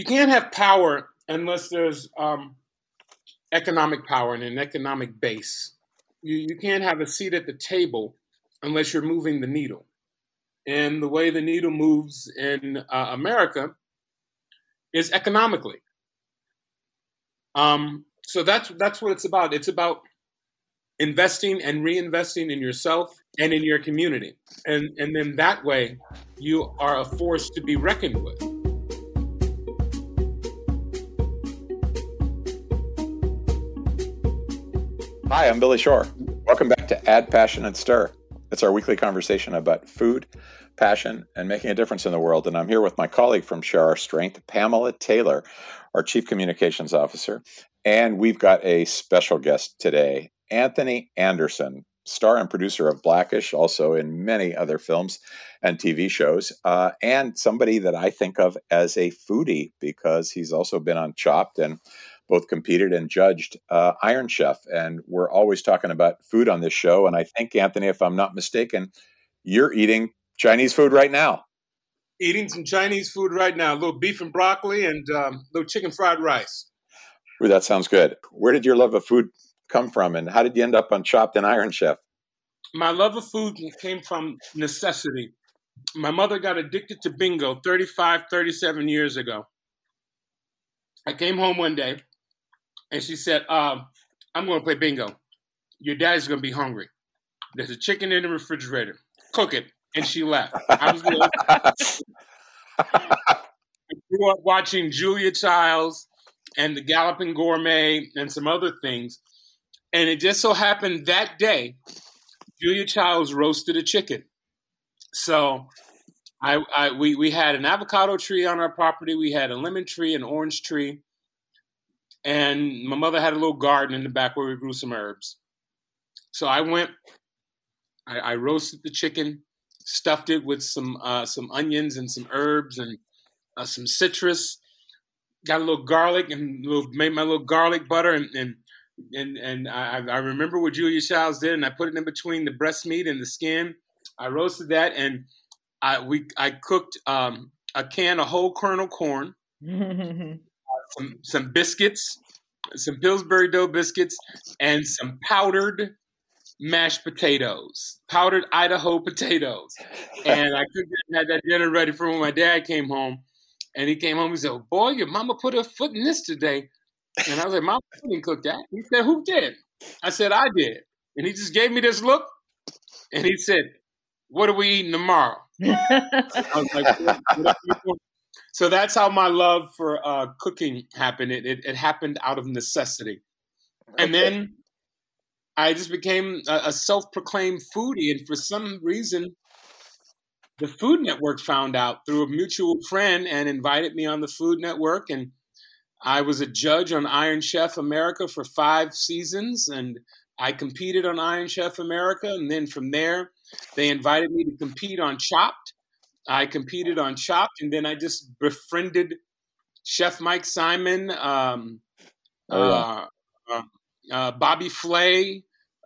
you can't have power unless there's um, economic power and an economic base. You, you can't have a seat at the table unless you're moving the needle. And the way the needle moves in uh, America is economically. Um, so that's that's what it's about. It's about investing and reinvesting in yourself and in your community, and and then that way you are a force to be reckoned with. Hi, I'm Billy Shore. Welcome back to Add Passion and Stir. It's our weekly conversation about food, passion, and making a difference in the world. And I'm here with my colleague from Share Our Strength, Pamela Taylor, our Chief Communications Officer. And we've got a special guest today, Anthony Anderson, star and producer of Blackish, also in many other films and TV shows, uh, and somebody that I think of as a foodie because he's also been on Chopped and both competed and judged uh, Iron Chef. And we're always talking about food on this show. And I think, Anthony, if I'm not mistaken, you're eating Chinese food right now. Eating some Chinese food right now. A little beef and broccoli and um, a little chicken fried rice. Ooh, that sounds good. Where did your love of food come from? And how did you end up on Chopped and Iron Chef? My love of food came from necessity. My mother got addicted to bingo 35, 37 years ago. I came home one day and she said, um, I'm going to play bingo. Your dad's going to be hungry. There's a chicken in the refrigerator. Cook it. And she left. I was I grew up watching Julia Childs and the Galloping Gourmet and some other things. And it just so happened that day, Julia Childs roasted a chicken. So I, I we, we had an avocado tree on our property. We had a lemon tree, an orange tree, and my mother had a little garden in the back where we grew some herbs. So I went, I, I roasted the chicken, stuffed it with some uh, some onions and some herbs and uh, some citrus. Got a little garlic and little, made my little garlic butter and and and, and I, I remember what Julia Childs did, and I put it in between the breast meat and the skin. I roasted that, and I we I cooked um, a can of whole kernel corn. some, some biscuits, some Pillsbury dough biscuits, and some powdered mashed potatoes, powdered Idaho potatoes. And I could had that dinner ready for when my dad came home. And he came home and said, Boy, your mama put her foot in this today. And I was like, Mama didn't cook that. He said, Who did? I said, I did. And he just gave me this look. And he said, What are we eating tomorrow? I was like, what, what, so that's how my love for uh, cooking happened. It, it, it, happened out of necessity. Okay. And then I just became a, a self proclaimed foodie. And for some reason, the Food Network found out through a mutual friend and invited me on the Food Network. And I was a judge on Iron Chef America for five seasons. And I competed on Iron Chef America. And then from there, they invited me to compete on Chopped I competed on Chopped, and then I just befriended Chef Mike Symon, um, oh, uh, uh, uh, Bobby Flay.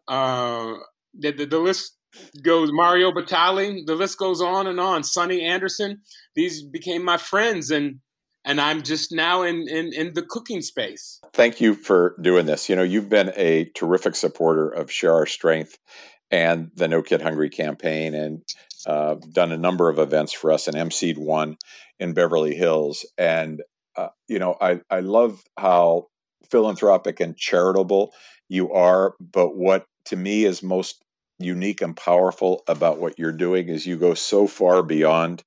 Uh, the, the, the, list goes. Mario Batali. The list goes on and on. Sunny Anderson. These became my friends, and and I'm just now in, in in the cooking space. Thank you for doing this. You know, you've been a terrific supporter of Share Our Strength and the No Kid Hungry campaign, and uh, done a number of events for us and emceed one in Beverly Hills. And, uh, you know, I, I love how philanthropic and charitable you are. But what to me is most unique and powerful about what you're doing is you go so far beyond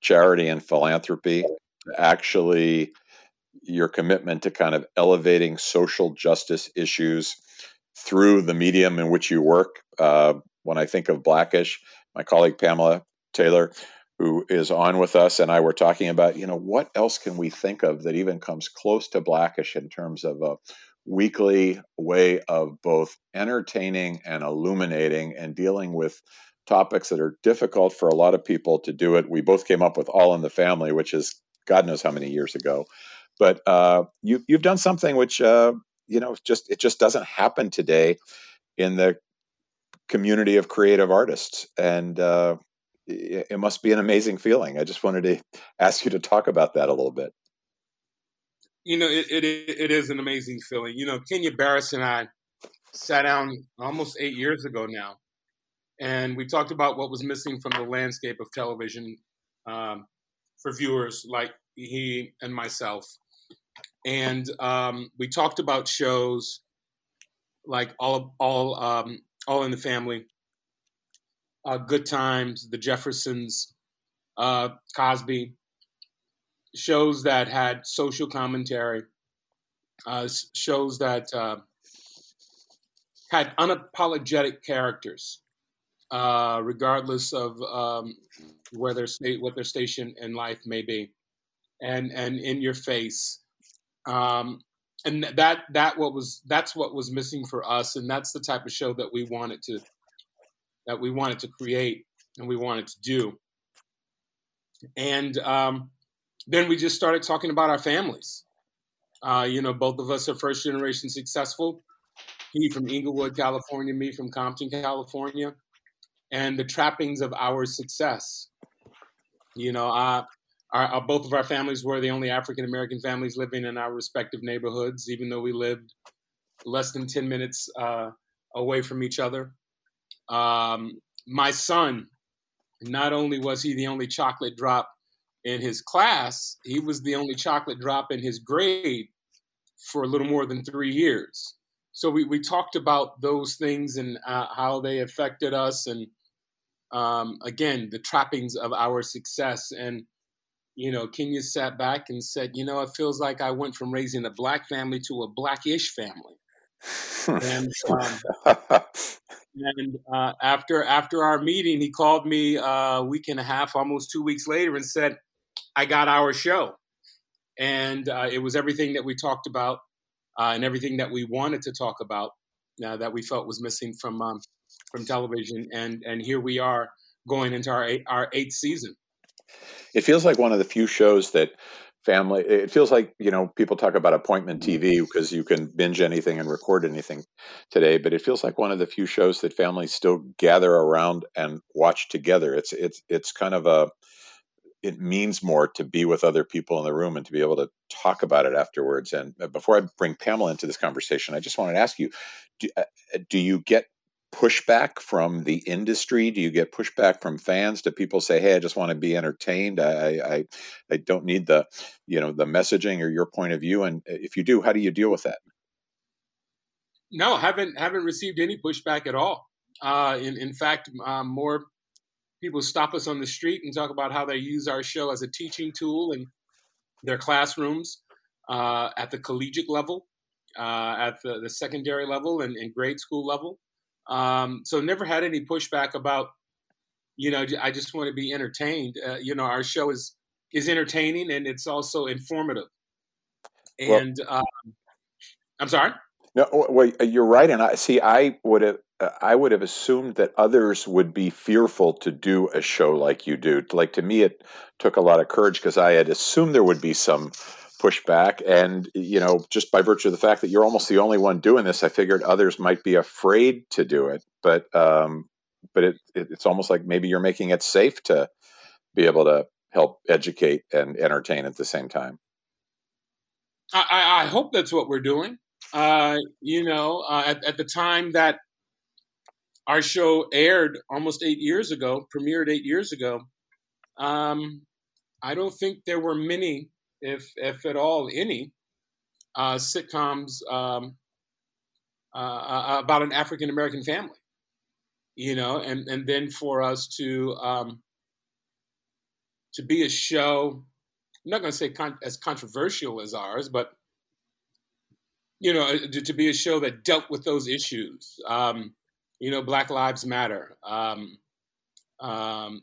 charity and philanthropy. Actually, your commitment to kind of elevating social justice issues through the medium in which you work. Uh, when I think of Blackish, my colleague Pamela Taylor, who is on with us, and I were talking about, you know, what else can we think of that even comes close to Blackish in terms of a weekly way of both entertaining and illuminating and dealing with topics that are difficult for a lot of people to do it. We both came up with All in the Family, which is God knows how many years ago. But uh, you, you've done something which, uh, you know, just it just doesn't happen today in the community of creative artists, and uh, it must be an amazing feeling. I just wanted to ask you to talk about that a little bit. You know, it, it it is an amazing feeling. You know, Kenya Barris and I sat down almost eight years ago now, and we talked about what was missing from the landscape of television um, for viewers like he and myself. And um, we talked about shows like all all um, all in the family, uh, Good Times, The Jeffersons, uh, Cosby, shows that had social commentary, uh, shows that uh, had unapologetic characters, uh, regardless of um, where their state, what their station in life may be, and and in your face. Um, and that that what was that's what was missing for us, and that's the type of show that we wanted to that we wanted to create and we wanted to do. And um, then we just started talking about our families. Uh, you know, both of us are first generation successful. He from Inglewood, California, me from Compton, California, and the trappings of our success. You know, uh, our, our, both of our families were the only African American families living in our respective neighborhoods, even though we lived less than 10 minutes uh, away from each other. Um, my son, not only was he the only chocolate drop in his class, he was the only chocolate drop in his grade for a little more than three years. So we, we talked about those things and uh, how they affected us, and um, again, the trappings of our success. And you know, Kenya sat back and said, "You know, it feels like I went from raising a black family to a blackish family." and um, and uh, after after our meeting, he called me uh, a week and a half, almost two weeks later, and said, "I got our show," and uh, it was everything that we talked about uh, and everything that we wanted to talk about uh, that we felt was missing from um, from television, and and here we are going into our eight, our eighth season. It feels like one of the few shows that family it feels like you know people talk about appointment tv because you can binge anything and record anything today but it feels like one of the few shows that families still gather around and watch together. It's it's it's kind of a it means more to be with other people in the room and to be able to talk about it afterwards. And uh, before i bring pamela into this conversation i just wanted to ask you do, uh, do you get pushback from the industry? Do you get pushback from fans? Do people say, "Hey, I just want to be entertained. I, I, I don't need the, you know, the messaging or your point of view"? And uh, if you do, how do you deal with that? No, haven't haven't received any pushback at all. Uh, in in fact, um, more people stop us on the street and talk about how they use our show as a teaching tool in their classrooms uh, at the collegiate level, uh, at the, the secondary level, and, and grade school level. Um, so never had any pushback about, you know, I just want to be entertained. Uh, you know, our show is is entertaining and it's also informative. And well, um, I'm sorry. No, well, you're right, and I see. I would have, uh, I would have assumed that others would be fearful to do a show like you do. Like to me, it took a lot of courage because I had assumed there would be some pushback. And, you know, just by virtue of the fact that you're almost the only one doing this, I figured others might be afraid to do it. But, um, but it, it, it's almost like maybe you're making it safe to be able to help educate and entertain at the same time. I, I hope that's what we're doing. Uh, you know, uh, at, at the time that our show aired almost eight years ago, premiered eight years ago, um, I don't think there were many if if at all any, uh, sitcoms um, uh, uh, about an African American family. You know, and and then for us to um, to be a show, I'm not going to say con- as controversial as ours, but you know, uh, to, to, be a show that dealt with those issues. Um, you know, Black Lives Matter, um, um,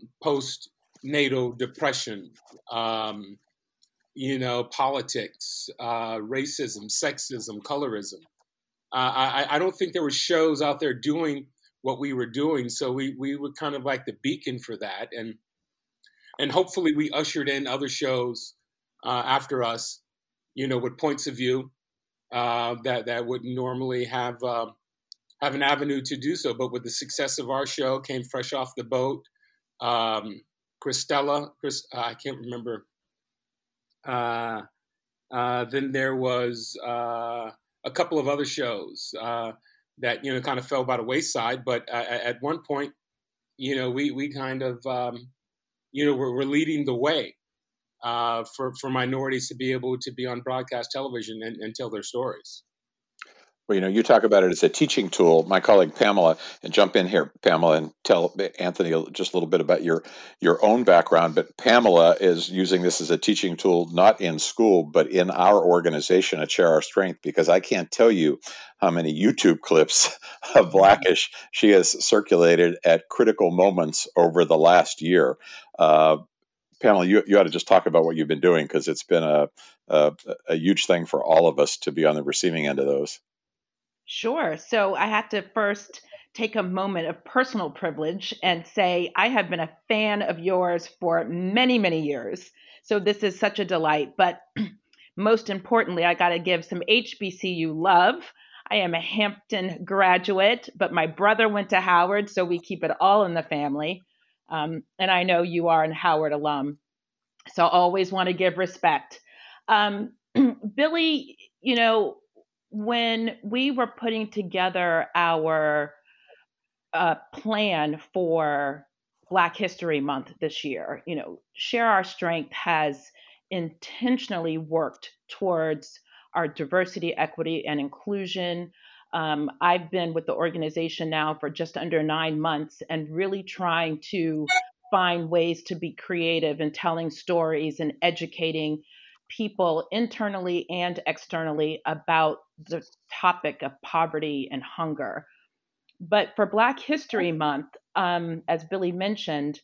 depression, um, you know, politics, uh, racism, sexism, colorism. Uh, I, I don't think there were shows out there doing what we were doing, so we we were kind of like the beacon for that, and and hopefully we ushered in other shows uh, after us, you know, with points of view uh, that that would normally have uh, have an avenue to do so. But with the success of our show, came fresh off the boat. Um, Cristela, Chris, I can't remember then there was uh, a couple of other shows uh, that you know kind of fell by the wayside. But at one point, you know, we we kind of um, you know we're, we're leading the way uh, for for minorities to be able to be on broadcast television and, and tell their stories. Well, you know, you talk about it as a teaching tool. My colleague Pamela, and jump in here, Pamela, and tell Anthony just a little bit about your your own background. But Pamela is using this as a teaching tool, not in school, but in our organization at Share Our Strength, because I can't tell you how many YouTube clips of mm-hmm. Blackish she has circulated at critical moments over the last year. Uh, Pamela, you, you ought to just talk about what you've been doing because it's been a, a, a huge thing for all of us to be on the receiving end of those. Sure. So I have to first take a moment of personal privilege and say I have been a fan of yours for many, many years. So this is such a delight. But most importantly, I got to give some HBCU love. I am a Hampton graduate, but my brother went to Howard, so we keep it all in the family. Um, and I know you are an Howard alum. So I always want to give respect. Um, Billy, you know, when we were putting together our uh, plan for Black History Month this year, you know, Share Our Strength has intentionally worked towards our diversity, equity, and inclusion. Um, I've been with the organization now for just under nine months and really trying to find ways to be creative and telling stories and educating people internally and externally about the topic of poverty and hunger. But for Black History Month, um, as Billy mentioned,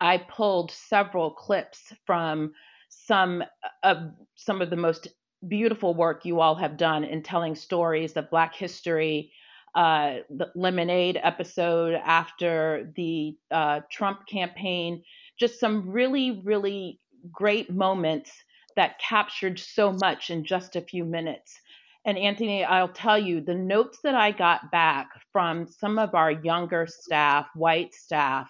I pulled several clips from some of some of the most beautiful work you all have done in telling stories of Black history. Uh, the Lemonade episode after the uh, Trump campaign, just some really, really great moments that captured so much in just a few minutes. And Anthony, I'll tell you, the notes that I got back from some of our younger staff, white staff,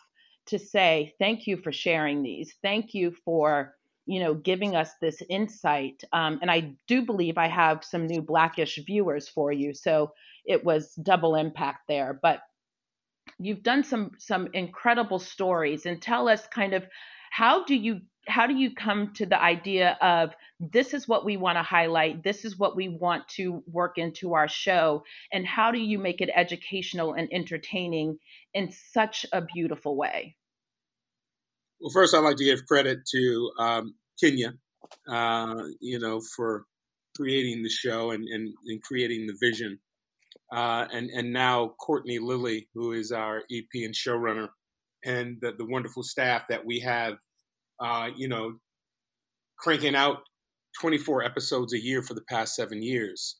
to say, thank you for sharing these. Thank you for, you know, giving us this insight. Um, and I do believe I have some new Blackish viewers for you. So it was double impact there. But you've done some some incredible stories and tell us kind of how do you how do you come to the idea of this is what we want to highlight. This is what we want to work into our show and how do you make it educational and entertaining in such a beautiful way? Well first i'd like to give credit to um, kenya uh, you know for creating the show and, and, and creating the vision. Uh, and, and now courtney lilly who is our ep and showrunner and the, the wonderful staff that we have uh, you know, cranking out 24 episodes a year for the past seven years.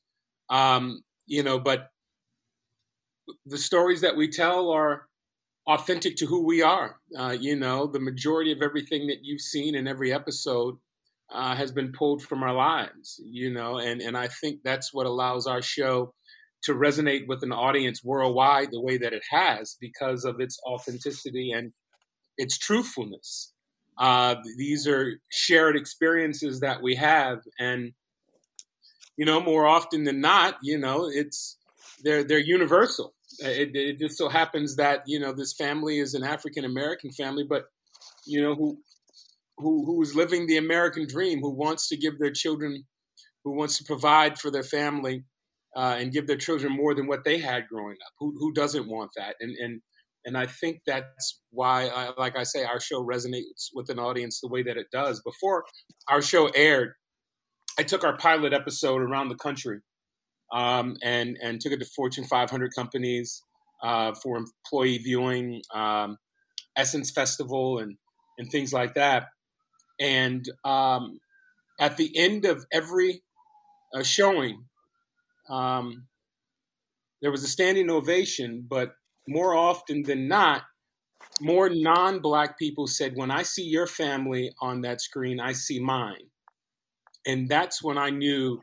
Um, you know, but the stories that we tell are authentic to who we are. Uh, you know, the majority of everything that you've seen in every episode uh, has been pulled from our lives. You know, and and I think that's what allows our show to resonate with an audience worldwide the way that it has because of its authenticity and its truthfulness. Uh, these are shared experiences that we have, and you know, more often than not, you know, it's they're they're universal. It, it just so happens that you know this family is an African American family, but you know who who who is living the American dream, who wants to give their children, who wants to provide for their family, uh, and give their children more than what they had growing up. Who who doesn't want that? And and and I think that's why, I, like I say, our show resonates with an audience the way that it does. Before our show aired, I took our pilot episode around the country um, and and took it to Fortune 500 companies uh, for employee viewing, um, Essence Festival, and and things like that. And um, at the end of every uh, showing, um, there was a standing ovation, but more often than not, more non black people said, When I see your family on that screen, I see mine. And that's when I knew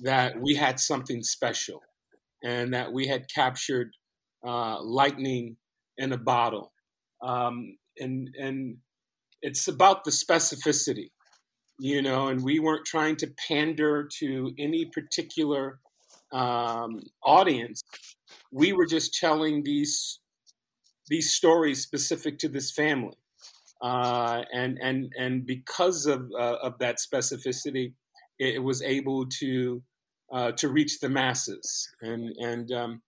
that we had something special and that we had captured uh, lightning in a bottle. Um, and, and it's about the specificity. you know, and we weren't trying to pander to any particular um, audience. We were just telling these these stories specific to this family, uh, and and and because of uh, of that specificity, it, it was able to uh, to reach the masses. And and um,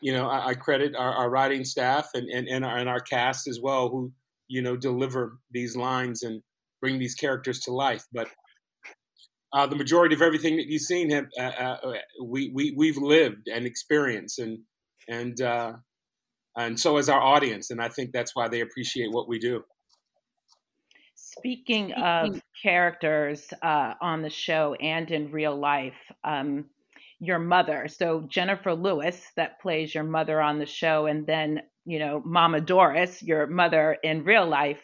you know, I, I credit our, our, writing staff and and and our, and our cast as well, who you know deliver these lines and bring these characters to life. But uh, the majority of everything that you've seen have uh, uh, we we we've lived and experienced, and and uh, and so is our audience, and I think that's why they appreciate what we do. Speaking of characters uh, on the show and in real life, um, your mother. So Jennifer Lewis, that plays your mother on the show, and then you know Mama Doris, your mother in real life.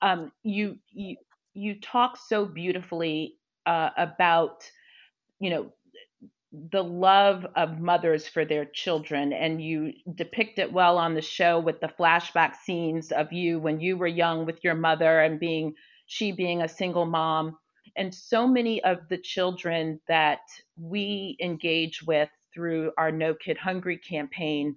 Um, you you you talk so beautifully uh, about you know the love of mothers for their children. And you depict it well on the show with the flashback scenes of you when you were young with your mother and being she being a single mom. And so many of the children that we engage with through our no kid hungry campaign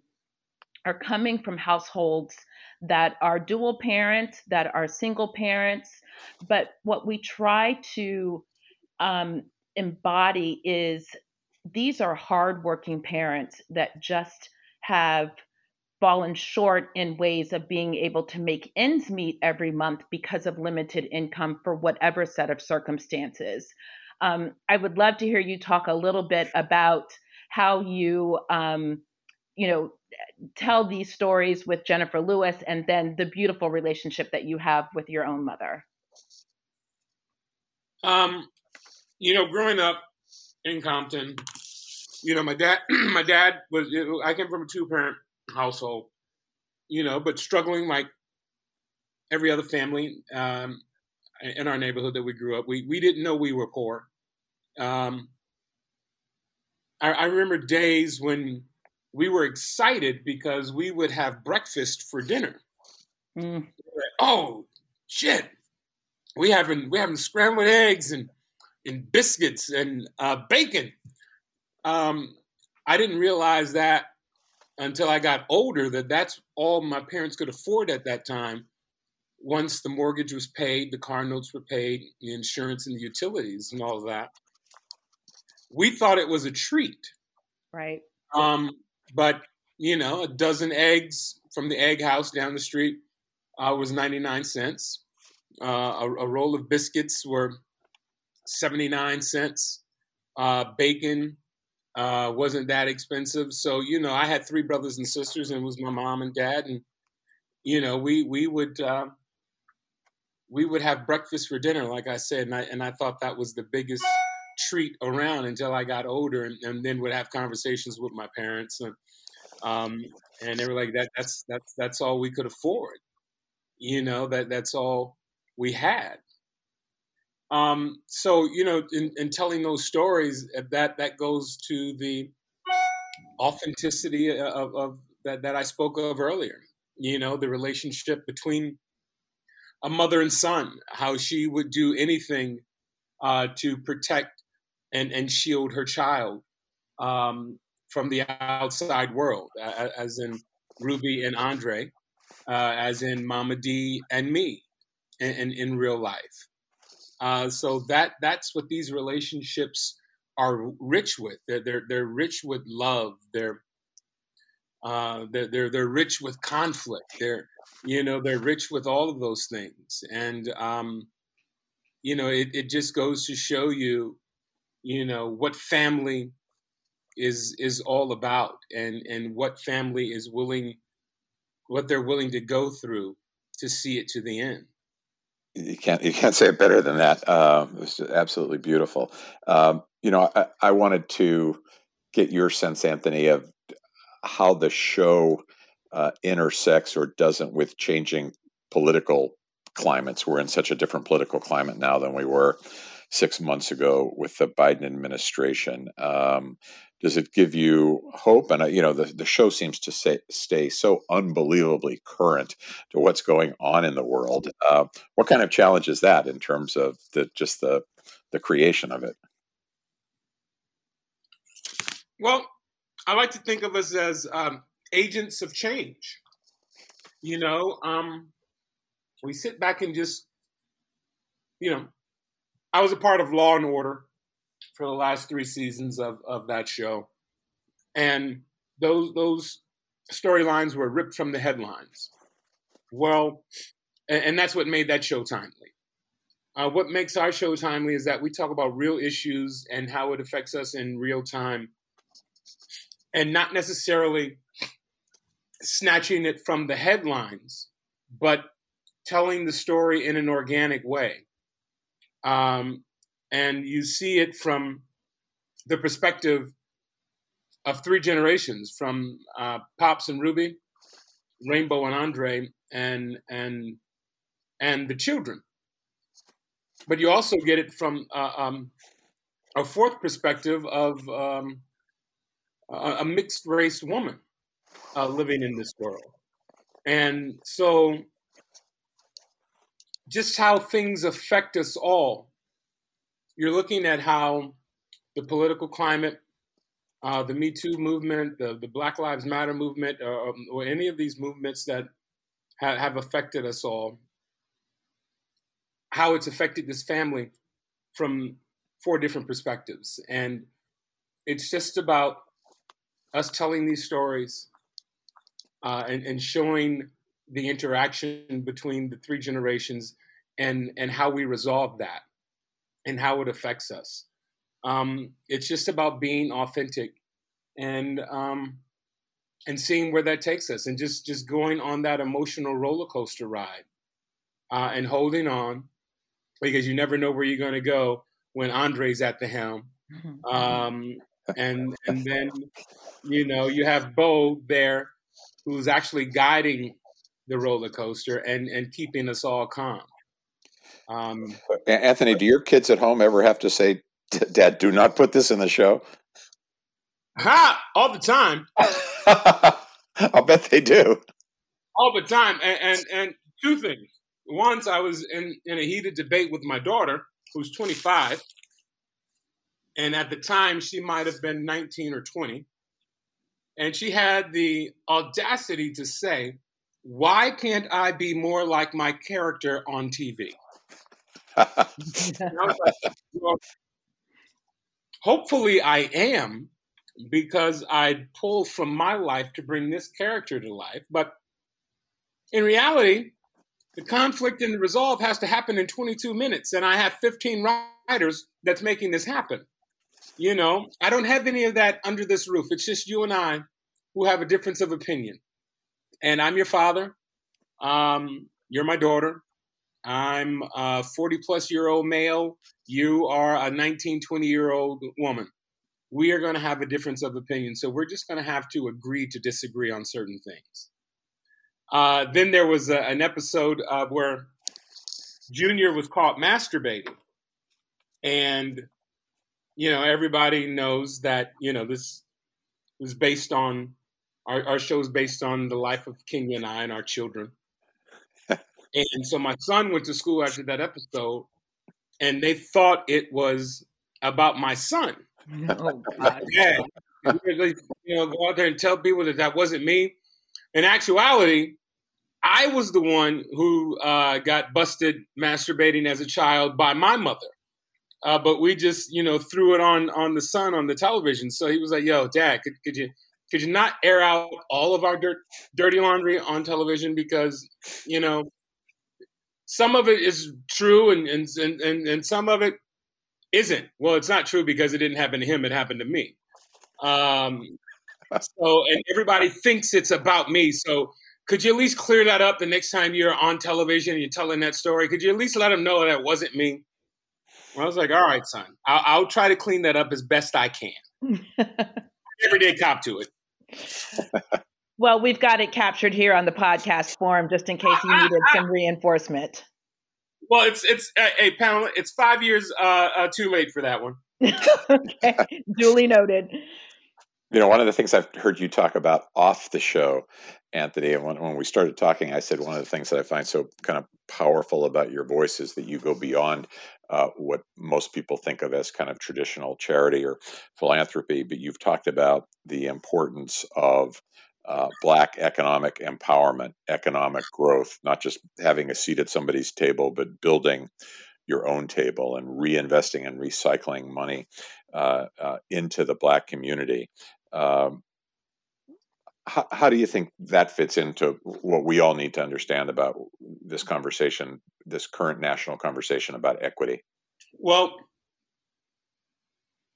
are coming from households that are dual parents that are single parents. But what we try to um, embody is these are hardworking parents that just have fallen short in ways of being able to make ends meet every month because of limited income for whatever set of circumstances. Um, I would love to hear you talk a little bit about how you, um, you know, tell these stories with Jennifer Lewis and then the beautiful relationship that you have with your own mother. Um, you know, growing up in Compton, you know, my dad, my dad was. I came from a two-parent household, you know, but struggling like every other family um, in our neighborhood that we grew up. We we didn't know we were poor. Um, I, I remember days when we were excited because we would have breakfast for dinner. Mm. oh shit, we having we having scrambled eggs and and biscuits and uh, bacon. Um, I didn't realize that until I got older that that's all my parents could afford at that time. Once the mortgage was paid, the car notes were paid, the insurance and the utilities and all of that. We thought it was a treat. Right. Um, but, you know, a dozen eggs from the egg house down the street uh, was 99 cents. Uh, a, a, roll of biscuits were 79 cents. Uh, bacon uh, wasn't that expensive. So, you know, I had three brothers and sisters, and it was my mom and dad. And, you know, we, we would. Uh, we would have breakfast for dinner, like I said, and I and I thought that was the biggest treat around until I got older, and, and then would have conversations with my parents, and um, and they were like, "That that's that's that's all we could afford," you know. That that's all we had, um, so you know, in, in, telling those stories, uh, that that goes to the authenticity of, of that that I spoke of earlier. You know, the relationship between a mother and son, how she would do anything uh, to protect and and shield her child um, from the outside world, uh, as in Ruby and Andre, uh, as in Mama D and me, in, in real life. Uh, so that that's what these relationships are rich with. They're they're, they're rich with love. They're uh, they're, they're they're rich with conflict. They're you know they're rich with all of those things, and um, you know it, it just goes to show you you know what family is is all about, and and what family is willing what they're willing to go through to see it to the end you can't you can't say it better than that. Um, it was absolutely beautiful. Um, you know, I, I, wanted to get your sense, Anthony, of how the show uh, intersects or doesn't with changing political climates. We're in such a different political climate now than we were six months ago with the Biden administration. Um, does it give you hope? And uh, you know, the, the show seems to say, stay so unbelievably current to what's going on in the world. Uh, what kind of challenge is that in terms of the just the the creation of it? Well, I like to think of us as um, agents of change. You know, um, we sit back and just, you know, I was a part of Law and Order for the last three seasons of, of that show. And those those storylines were ripped from the headlines. Well, and, and that's what made that show timely. Uh, what makes our show timely is that we talk about real issues and how it affects us in real time, and not necessarily snatching it from the headlines, but telling the story in an organic way. Um, and you see it from the perspective of three generations from uh, Pops and Ruby, Rainbow and Andre, and and and the children. But you also get it from uh, um, a fourth perspective of um, a, a, mixed race woman uh, living in this world, and so just how things affect us all. You're looking at how the political climate uh, the Me Too movement, the, the Black Lives Matter movement, or, um, or any of these movements that ha- have affected us all, how it's affected this family from four different perspectives. And it's just about us telling these stories uh, and, and showing the interaction between the three generations and, and how we resolve that and how it affects us. Um, it's just about being authentic and um, and seeing where that takes us, and just just going on that emotional roller coaster ride, uh, and holding on, because you never know where you're going to go when Andre's at the helm, mm-hmm. um, and and then you know you have Bo there, who's actually guiding the roller coaster and and keeping us all calm. Um, Anthony, do your kids at home ever have to say, Dad, do not put this in the show? Ha! All the time. I'll bet they do. All the time. And, and, and two things. Once I was in, in a heated debate with my daughter, who's 25. And at the time, she might have been 19 or 20. And she had the audacity to say, Why can't I be more like my character on TV? well, hopefully I am because I pulled from my life to bring this character to life. But in reality, the conflict and the resolve has to happen in 22 minutes, and I have 15 writers that's making this happen. You know, I don't have any of that under this roof. It's just you and I who have a difference of opinion. And I'm your father. Um, you're my daughter. I'm a 40 plus year old male. You are a 19, 20 year old woman. We are going to have a difference of opinion. So we're just going to have to agree to disagree on certain things. Uh, then there was a, an episode uh, where Junior was caught masturbating. And, you know, everybody knows that, you know, this was based on our, our show is based on the life of Kenya and I and our children. And so my son went to school after that episode, and they thought it was about my son. Oh, God. yeah. You know, go out there and tell people that that wasn't me. In actuality, I was the one who uh, got busted masturbating as a child by my mother. Uh, but we just, you know, threw it on on the son on the television. So he was like, "Yo, Dad, could, could you could you not air out all of our dirt, dirty laundry on television because, you know, some of it is true and, and, and, and some of it isn't. Well, it's not true because it didn't happen to him, it happened to me. Um, so, and everybody thinks it's about me. So, could you at least clear that up the next time you're on television and you're telling that story? Could you at least let them know that wasn't me? Well, I was like, all right, son, I'll, I'll try to clean that up as best I can. Everyday cop to it. Well, we've got it captured here on the podcast form just in case you needed some reinforcement. Well, it's it's a hey, panel. It's five years uh, uh, too late for that one. okay, duly noted. You know, one of the things I've heard you talk about off the show, Anthony, and when, when we started talking, I said one of the things that I find so kind of powerful about your voice is that you go beyond uh, what most people think of as kind of traditional charity or philanthropy, but you've talked about the importance of uh, black economic empowerment, economic growth, not just having a seat at somebody's table, but building your own table and reinvesting and recycling money uh, uh, into the black community. Um, how, how, do you think that fits into what we all need to understand about this conversation, this current national conversation about equity? Well,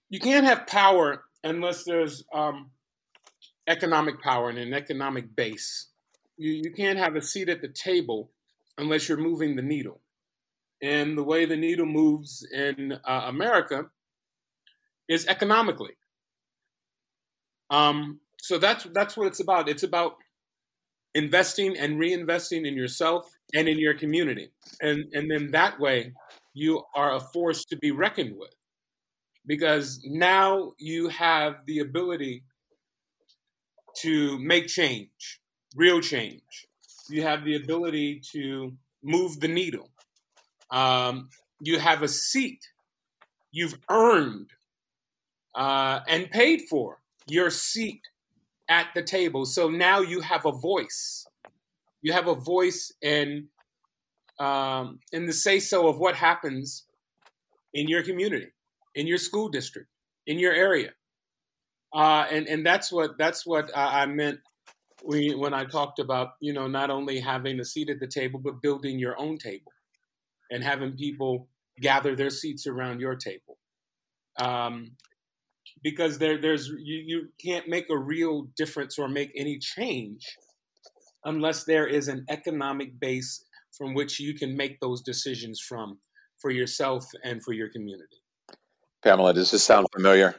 you can't have power unless there's um, economic power and an economic base. You, you can't have a seat at the table unless you're moving the needle. And the way the needle moves in uh, America is economically. Um, so that's that's what it's about. It's about investing and reinvesting in yourself and in your community, and and then that way you are a force to be reckoned with, because now you have the ability to make change, real change. You have the ability to move the needle. Um, you have a seat you've earned uh, and paid for your seat at the table. So now you have a voice. You have a voice in um, in the say so of what happens in your community, in your school district, in your area. Uh, and and that's what that's what I, I meant when when I talked about you know not only having a seat at the table but building your own table and having people gather their seats around your table. Um, because there there's you, you can't make a real difference or make any change unless there is an economic base from which you can make those decisions from for yourself and for your community. Pamela, does this sound familiar?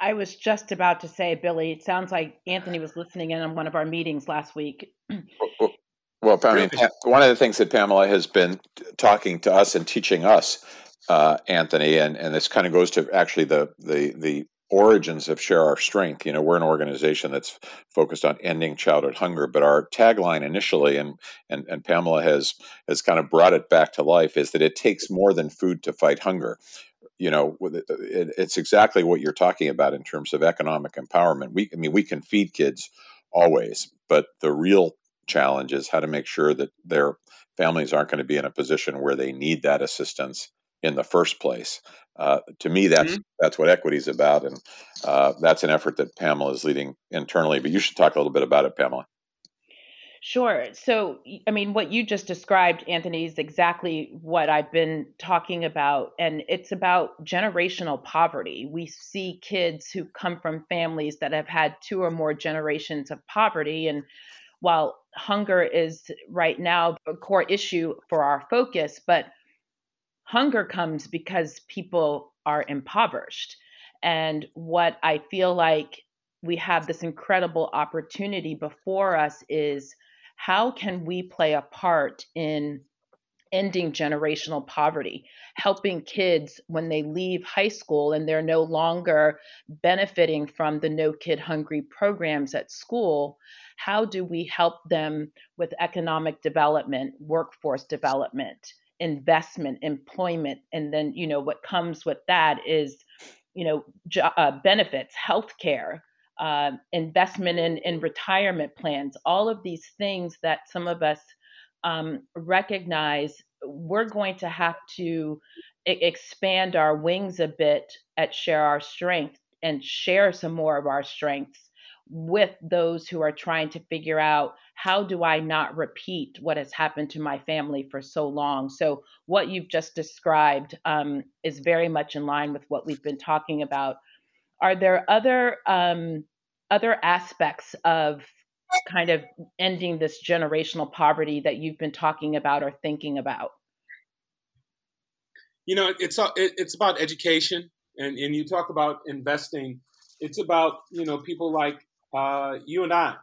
I was just about to say, Billy, it sounds like Anthony was listening in on one of our meetings last week. well, I mean, one of the things that Pamela has been talking to us and teaching us, uh, Anthony, and, and this kind of goes to actually the, the, the origins of Share Our Strength. You know, we're an organization that's focused on ending childhood hunger, but our tagline initially, and, and, and Pamela has, has kind of brought it back to life, is that it takes more than food to fight hunger you know, uh, it's exactly what you're talking about in terms of economic empowerment. We, I mean, we can feed kids always, but the real challenge is how to make sure that their families aren't going to be in a position where they need that assistance in the first place. Uh, to me, that's mm-hmm. that's what equity is about, and uh, that's an effort that Pamela is leading internally. But you should talk a little bit about it, Pamela. Sure. So, I mean, what you just described, Anthony, is exactly what I've been talking about. And it's about generational poverty. We see kids who come from families that have had two or more generations of poverty. And while hunger is right now a core issue for our focus, but hunger comes because people are impoverished. And what I feel like we have this incredible opportunity before us is how can we play a part in ending generational poverty, helping kids when they leave high school and they're no longer benefiting from the No Kid Hungry programs at school. How do we help them with economic development, workforce development, investment, employment, and then you know what comes with that is you know jo- uh, benefits, health care, uh, investment in, in retirement plans, all of these things that some of us um, recognize we're going to have to I- expand our wings a bit at Share Our Strength and share some more of our strengths with those who are trying to figure out how do I not repeat what has happened to my family for so long. So, what you've just described um, is very much in line with what we've been talking about. Are there other um, other aspects of kind of ending this generational poverty that you've been talking about or thinking about? You know, it's it's about education, and and you talk about investing. It's about you know people like uh, you and I,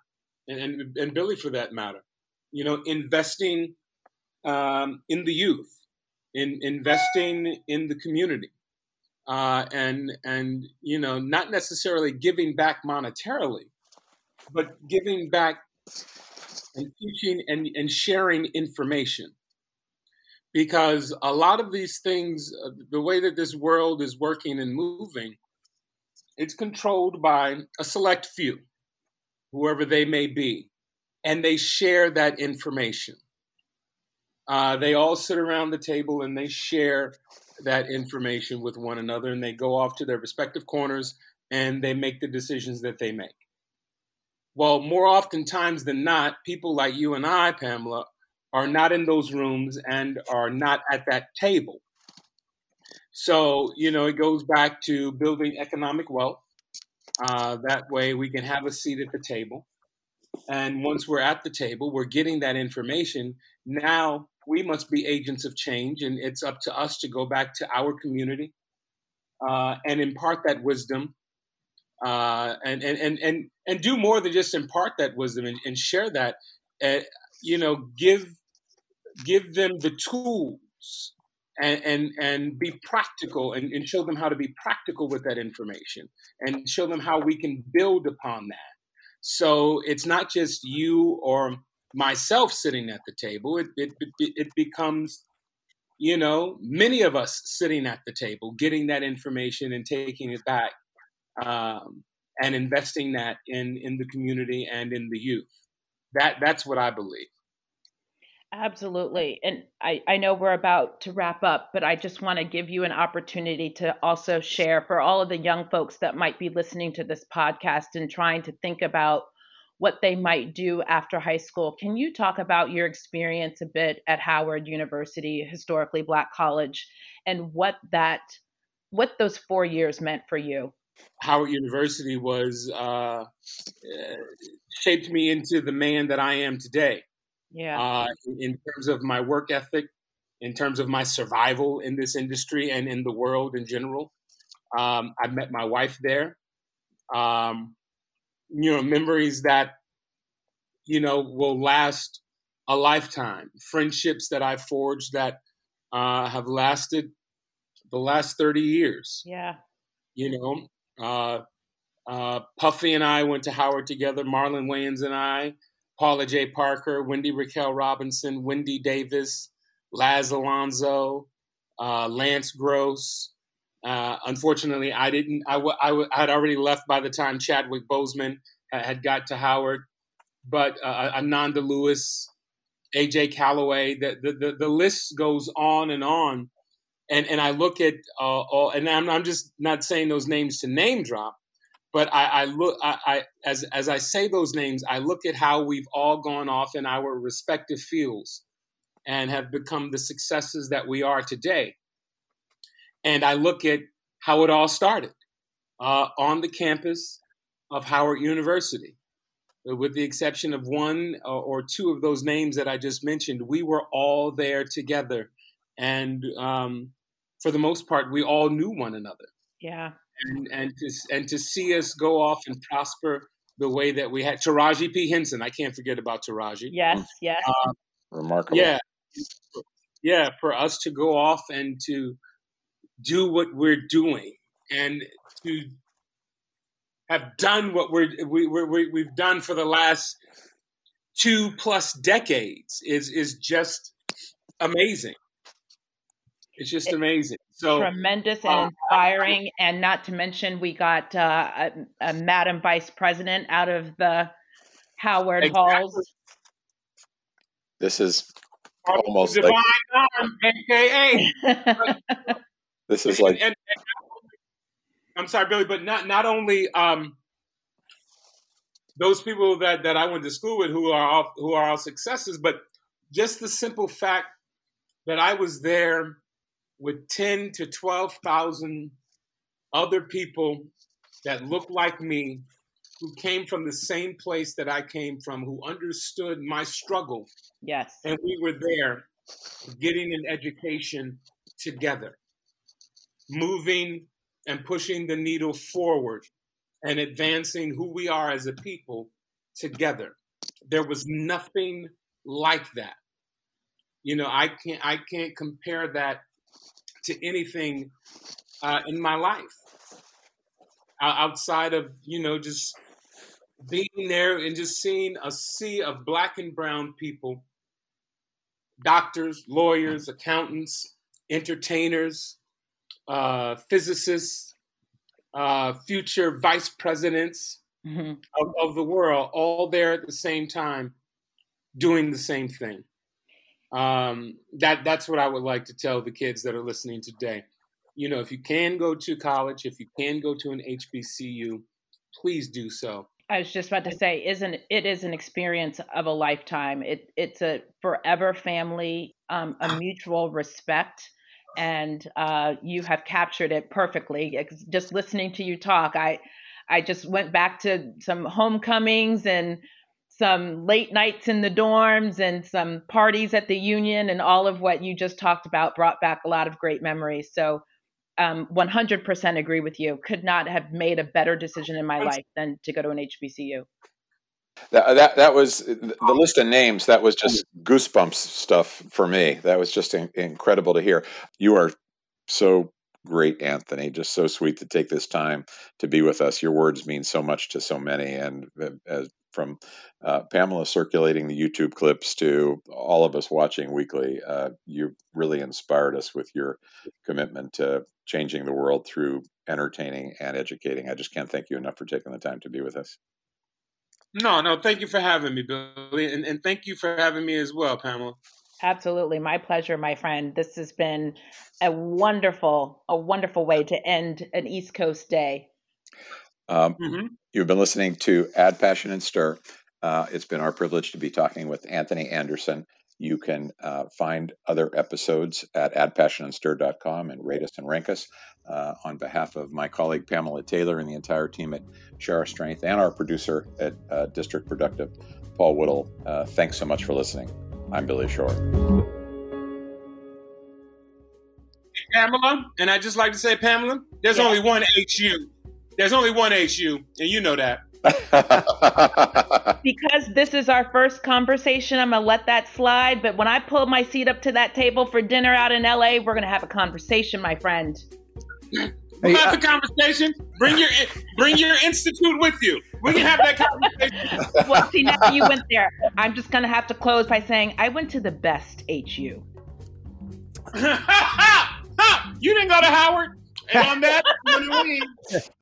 and, and, Billy for that matter. You know, investing um, in the youth, in investing in the community, uh, and and you know not necessarily giving back monetarily, but giving back and teaching and, and sharing information. Because a lot of these things, uh, the way that this world is working and moving, it's controlled by a select few, whoever they may be, and they share that information. Uh, they all sit around the table and they share that information with one another and they go off to their respective corners and they make the decisions that they make. Well, more often times than not, people like you and I, Pamela, are not in those rooms and are not at that table. So, you know, it goes back to building economic wealth. Uh, that way we can have a seat at the table. And once we're at the table, we're getting that information. Now we must be agents of change, and it's up to us to go back to our community uh, and impart that wisdom uh, and, and, and, and, and do more than just impart that wisdom and, and share that. Uh, you know, give, give them the tools and, and, and be practical and, and show them how to be practical with that information and show them how we can build upon that. So it's not just you or myself sitting at the table. It, it, it becomes, you know, many of us sitting at the table, getting that information and taking it back um, and investing that in, in the community and in the youth. That, that's what I believe. Absolutely. And I, I know we're about to wrap up, but I just want to give you an opportunity to also share for all of the young folks that might be listening to this podcast and trying to think about what they might do after high school. Can you talk about your experience a bit at Howard University, historically black college, and what that what those 4 years meant for you? Howard University was uh, shaped me into the man that I am today. Yeah. Uh, in terms of my work ethic, in terms of my survival in this industry and in the world in general. Um, I met my wife there. Um, you know, memories that, you know, will last a lifetime. Friendships that I forged that uh, have lasted the last 30 years. Yeah. You know, uh, uh, Puffy and I went to Howard together, Marlon Wayans and I, Paula Jai Parker, Wendy Raquel Robinson, Wendy Davis, Laz Alonso, uh, Lance Gross, uh, unfortunately, I didn't. I, w- I, w- I had already left by the time Chadwick Boseman had got to Howard, but uh, Ananda Lewis, AJ Calloway, the, the, the, the, list goes on and on. And, and I look at uh, all, and I'm, I'm just not saying those names to name drop, but I, I look, I, I, as, as I say those names, I look at how we've all gone off in our respective fields and have become the successes that we are today and I look at how it all started uh, on the campus of Howard University. With the exception of one or two of those names that I just mentioned, we were all there together. And um, for the most part, we all knew one another. Yeah. And, and, to, and to see us go off and prosper the way that we had. Taraji P. Henson, I can't forget about Taraji. Yes, yes. Uh, Remarkable. Yeah. Yeah, for us to go off and to do what we're doing and to have done what we're, we, we, we've done for the last two plus decades is is just amazing. It's just amazing. So tremendous and uh, inspiring, and not to mention we got uh, a, a, Madam Vice President out of the Howard exactly. Halls. This is almost divine like, arm, aka. This is like. And, and, and I'm sorry, Billy, but not not only um, those people that that I went to school with who are all, who are all successes, but just the simple fact that I was there with ten to twelve thousand other people that looked like me, who came from the same place that I came from, who understood my struggle. Yes, and we were there getting an education together moving and pushing the needle forward and advancing who we are as a people together. There was nothing like that. You know, I can't I can't compare that to anything uh, in my life. Outside of you know just being there and just seeing a sea of black and brown people. Doctors lawyers accountants entertainers uh, physicists uh, future vice presidents mm-hmm. of, of the world all there at the same time doing the same thing um, that that's what i would like to tell the kids that are listening today you know, if you can go to college, if you can go to an HBCU, please do so. I was just about to say, isn't it is an experience of a lifetime. It it's a forever family, um, a mutual respect, and uh, you have captured it perfectly. Just listening to you talk, I I just went back to some homecomings and some late nights in the dorms and some parties at the union and all of what you just talked about brought back a lot of great memories. So um, 100% agree with you. Could not have made a better decision in my life than to go to an HBCU. That, that that was the list of names. That was just goosebumps stuff for me. That was just in, incredible to hear. You are so great, Anthony. Just so sweet to take this time to be with us. Your words mean so much to so many, and uh, as from uh, Pamela circulating the YouTube clips to all of us watching weekly, uh, you really inspired us with your commitment to changing the world through entertaining and educating. I just can't thank you enough for taking the time to be with us. No, no, thank you for having me, Billy, and, and thank you for having me as well, Pamela. Absolutely, my pleasure, my friend. This has been a wonderful, a wonderful way to end an East Coast day. Um, mm-hmm. You've been listening to Add Passion and Stir. Uh, it's been our privilege to be talking with Anthony Anderson. You can uh, find other episodes at addpassionandstir.com and rate us and rank us. Uh, on behalf of my colleague Pamela Taylor and the entire team at Share Our Strength and our producer at uh, District Productive, Paul Whittle, uh, thanks so much for listening. I'm Billy Shore. Pamela, and I just like to say, Pamela, there's yeah. only one HU. There's only one HU, and you know that. because this is our first conversation, I'm gonna let that slide. But when I pull my seat up to that table for dinner out in LA, we're gonna have a conversation, my friend. We'll have a conversation. Bring your bring your institute with you. We can have that conversation. well, see now you went there. I'm just gonna have to close by saying I went to the best HU. you didn't go to Howard. And on that,